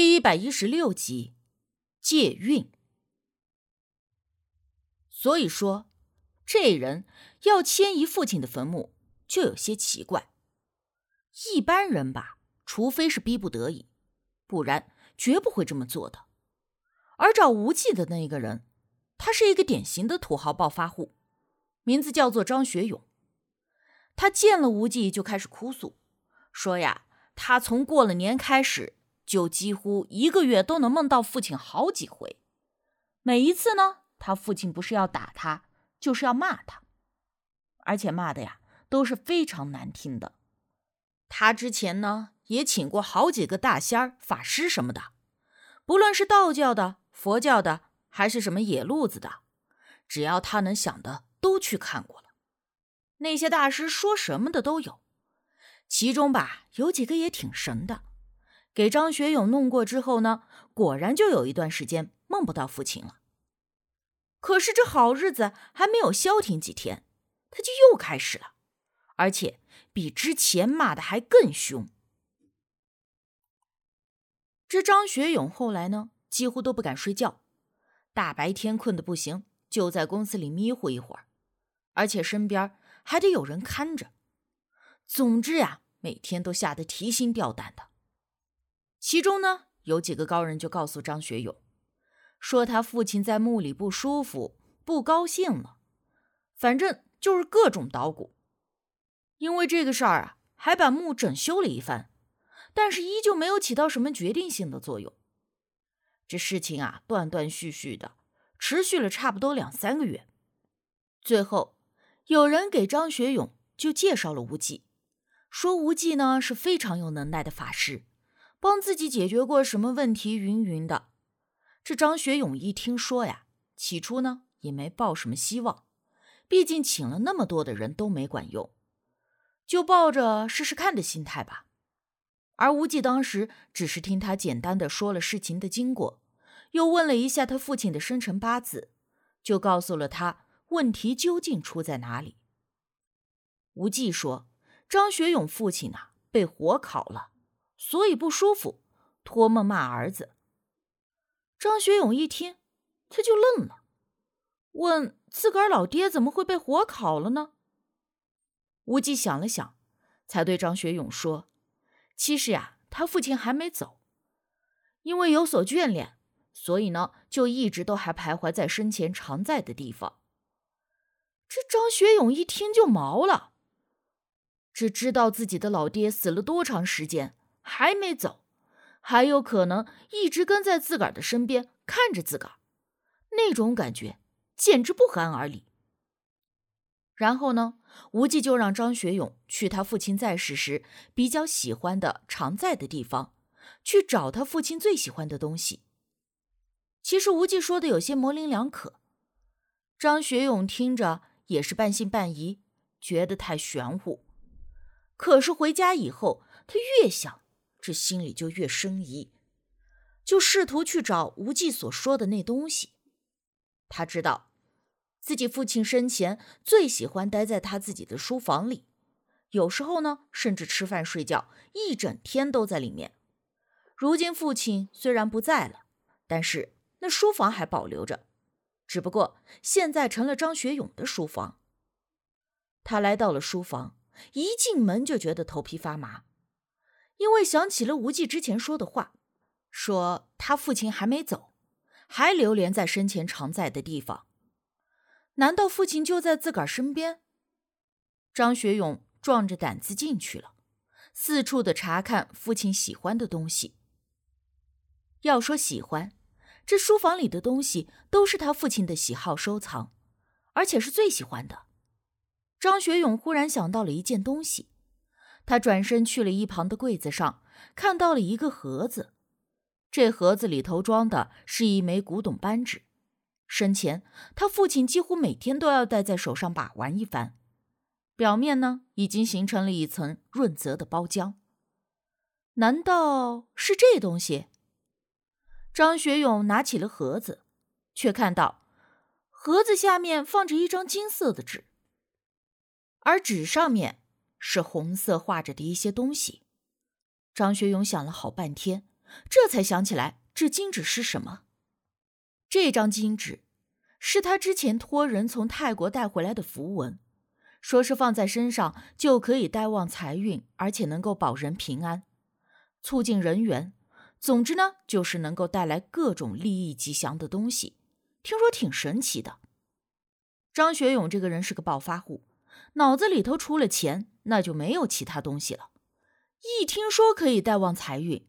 第一百一十六集，借运。所以说，这人要迁移父亲的坟墓，就有些奇怪。一般人吧，除非是逼不得已，不然绝不会这么做的。而找无忌的那个人，他是一个典型的土豪暴发户，名字叫做张学勇。他见了无忌，就开始哭诉，说呀，他从过了年开始。就几乎一个月都能梦到父亲好几回，每一次呢，他父亲不是要打他，就是要骂他，而且骂的呀都是非常难听的。他之前呢也请过好几个大仙儿、法师什么的，不论是道教的、佛教的，还是什么野路子的，只要他能想的都去看过了。那些大师说什么的都有，其中吧有几个也挺神的。给张学勇弄过之后呢，果然就有一段时间梦不到父亲了。可是这好日子还没有消停几天，他就又开始了，而且比之前骂的还更凶。这张学勇后来呢，几乎都不敢睡觉，大白天困得不行，就在公司里迷糊一会儿，而且身边还得有人看着。总之呀，每天都吓得提心吊胆的。其中呢，有几个高人就告诉张学勇，说他父亲在墓里不舒服、不高兴了，反正就是各种捣鼓。因为这个事儿啊，还把墓整修了一番，但是依旧没有起到什么决定性的作用。这事情啊，断断续续的，持续了差不多两三个月。最后，有人给张学勇就介绍了无忌，说无忌呢是非常有能耐的法师。帮自己解决过什么问题？云云的。这张学勇一听说呀，起初呢也没抱什么希望，毕竟请了那么多的人都没管用，就抱着试试看的心态吧。而无忌当时只是听他简单的说了事情的经过，又问了一下他父亲的生辰八字，就告诉了他问题究竟出在哪里。无忌说，张学勇父亲呐被火烤了。所以不舒服，托梦骂儿子。张学勇一听，他就愣了，问自个儿老爹怎么会被火烤了呢？无忌想了想，才对张学勇说：“其实呀，他父亲还没走，因为有所眷恋，所以呢，就一直都还徘徊在生前常在的地方。”这张学勇一听就毛了，只知道自己的老爹死了多长时间。还没走，还有可能一直跟在自个儿的身边看着自个儿，那种感觉简直不寒而栗。然后呢，无忌就让张学勇去他父亲在世时比较喜欢的常在的地方，去找他父亲最喜欢的东西。其实无忌说的有些模棱两可，张学勇听着也是半信半疑，觉得太玄乎。可是回家以后，他越想。这心里就越生疑，就试图去找无忌所说的那东西。他知道自己父亲生前最喜欢待在他自己的书房里，有时候呢，甚至吃饭睡觉一整天都在里面。如今父亲虽然不在了，但是那书房还保留着，只不过现在成了张学勇的书房。他来到了书房，一进门就觉得头皮发麻。因为想起了无忌之前说的话，说他父亲还没走，还流连在生前常在的地方。难道父亲就在自个儿身边？张学勇壮着胆子进去了，四处的查看父亲喜欢的东西。要说喜欢，这书房里的东西都是他父亲的喜好收藏，而且是最喜欢的。张学勇忽然想到了一件东西。他转身去了一旁的柜子上，看到了一个盒子。这盒子里头装的是一枚古董扳指，生前他父亲几乎每天都要戴在手上把玩一番。表面呢，已经形成了一层润泽的包浆。难道是这东西？张学勇拿起了盒子，却看到盒子下面放着一张金色的纸，而纸上面。是红色画着的一些东西。张学勇想了好半天，这才想起来这金纸是什么。这张金纸是他之前托人从泰国带回来的符文，说是放在身上就可以带旺财运，而且能够保人平安，促进人缘。总之呢，就是能够带来各种利益吉祥的东西。听说挺神奇的。张学勇这个人是个暴发户，脑子里头除了钱，那就没有其他东西了。一听说可以带旺财运，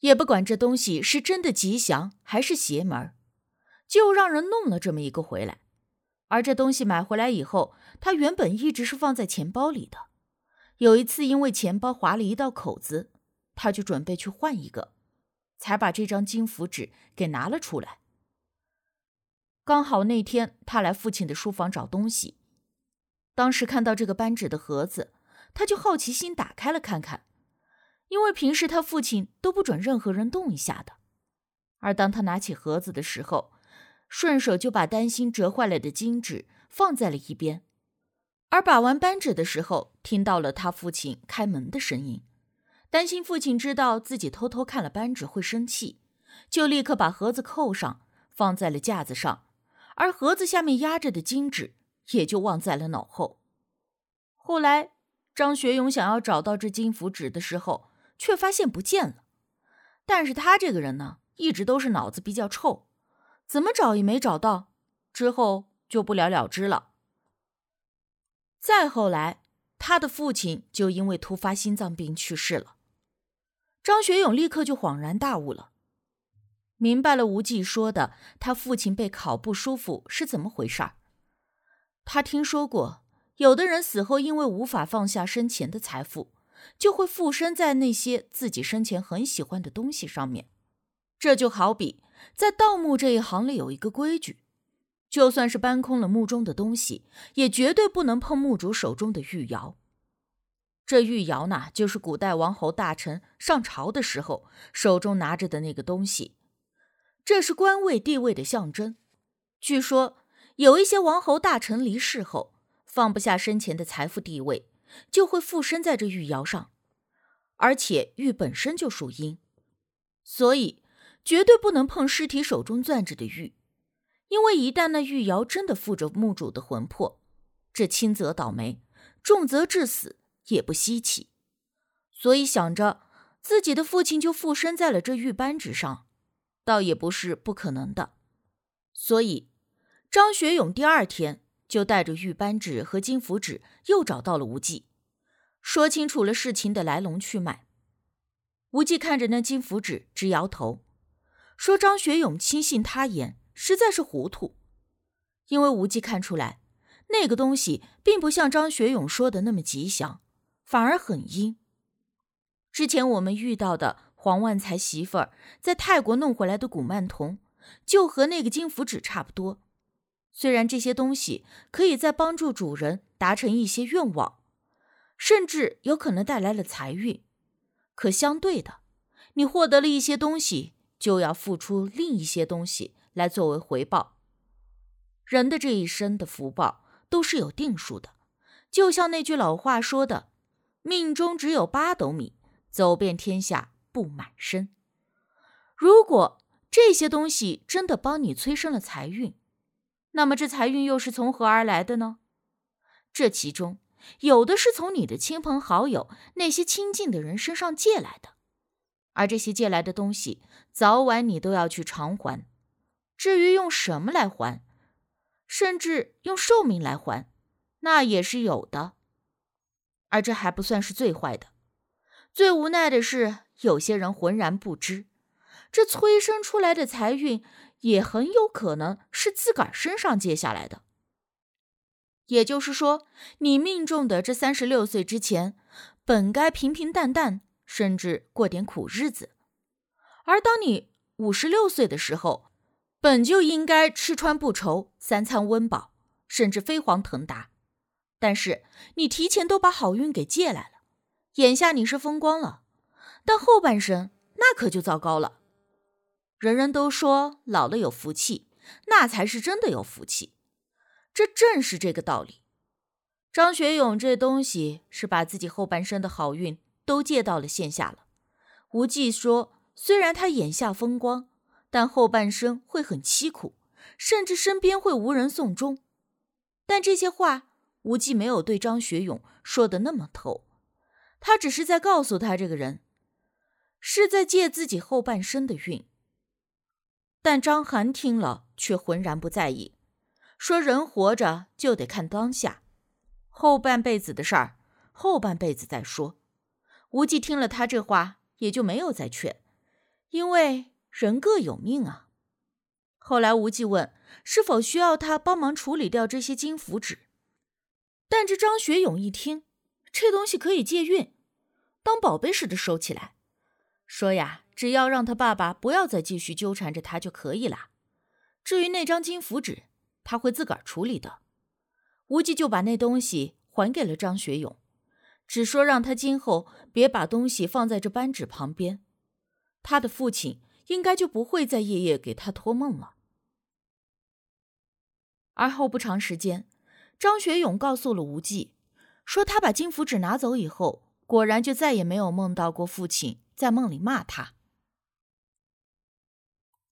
也不管这东西是真的吉祥还是邪门，就让人弄了这么一个回来。而这东西买回来以后，他原本一直是放在钱包里的。有一次因为钱包划了一道口子。他就准备去换一个，才把这张金符纸给拿了出来。刚好那天他来父亲的书房找东西，当时看到这个扳指的盒子，他就好奇心打开了看看，因为平时他父亲都不准任何人动一下的。而当他拿起盒子的时候，顺手就把担心折坏了的金纸放在了一边，而把完扳指的时候，听到了他父亲开门的声音。担心父亲知道自己偷偷看了扳指会生气，就立刻把盒子扣上，放在了架子上，而盒子下面压着的金纸也就忘在了脑后。后来，张学勇想要找到这金符纸的时候，却发现不见了。但是他这个人呢，一直都是脑子比较臭，怎么找也没找到，之后就不了了之了。再后来，他的父亲就因为突发心脏病去世了。张学勇立刻就恍然大悟了，明白了无忌说的他父亲被考不舒服是怎么回事儿。他听说过，有的人死后因为无法放下生前的财富，就会附身在那些自己生前很喜欢的东西上面。这就好比在盗墓这一行里有一个规矩，就算是搬空了墓中的东西，也绝对不能碰墓主手中的玉瑶。这玉瑶呢，就是古代王侯大臣上朝的时候手中拿着的那个东西，这是官位地位的象征。据说有一些王侯大臣离世后放不下生前的财富地位，就会附身在这玉瑶上，而且玉本身就属阴，所以绝对不能碰尸体手中攥着的玉，因为一旦那玉瑶真的附着墓主的魂魄，这轻则倒霉，重则致死。也不稀奇，所以想着自己的父亲就附身在了这玉扳指上，倒也不是不可能的。所以张学勇第二天就带着玉扳指和金符纸又找到了无忌，说清楚了事情的来龙去脉。无忌看着那金符纸直摇头，说张学勇轻信他言，实在是糊涂。因为无忌看出来，那个东西并不像张学勇说的那么吉祥。反而很阴。之前我们遇到的黄万才媳妇儿在泰国弄回来的古曼童，就和那个金符纸差不多。虽然这些东西可以在帮助主人达成一些愿望，甚至有可能带来了财运，可相对的，你获得了一些东西，就要付出另一些东西来作为回报。人的这一生的福报都是有定数的，就像那句老话说的。命中只有八斗米，走遍天下不满身。如果这些东西真的帮你催生了财运，那么这财运又是从何而来的呢？这其中有的是从你的亲朋好友、那些亲近的人身上借来的，而这些借来的东西，早晚你都要去偿还。至于用什么来还，甚至用寿命来还，那也是有的。而这还不算是最坏的，最无奈的是，有些人浑然不知，这催生出来的财运也很有可能是自个儿身上借下来的。也就是说，你命中的这三十六岁之前，本该平平淡淡，甚至过点苦日子；而当你五十六岁的时候，本就应该吃穿不愁，三餐温饱，甚至飞黄腾达。但是你提前都把好运给借来了，眼下你是风光了，但后半生那可就糟糕了。人人都说老了有福气，那才是真的有福气，这正是这个道理。张学勇这东西是把自己后半生的好运都借到了线下了。无忌说虽然他眼下风光，但后半生会很凄苦，甚至身边会无人送终。但这些话，无忌没有对张学勇说的那么透，他只是在告诉他，这个人是在借自己后半生的运。但张涵听了却浑然不在意，说：“人活着就得看当下，后半辈子的事儿，后半辈子再说。”无忌听了他这话，也就没有再劝，因为人各有命啊。后来无忌问是否需要他帮忙处理掉这些金符纸，但这张学勇一听，这东西可以借运，当宝贝似的收起来，说呀。只要让他爸爸不要再继续纠缠着他就可以了。至于那张金符纸，他会自个儿处理的。无忌就把那东西还给了张学勇，只说让他今后别把东西放在这扳指旁边，他的父亲应该就不会再夜夜给他托梦了。而后不长时间，张学勇告诉了无忌，说他把金符纸拿走以后，果然就再也没有梦到过父亲在梦里骂他。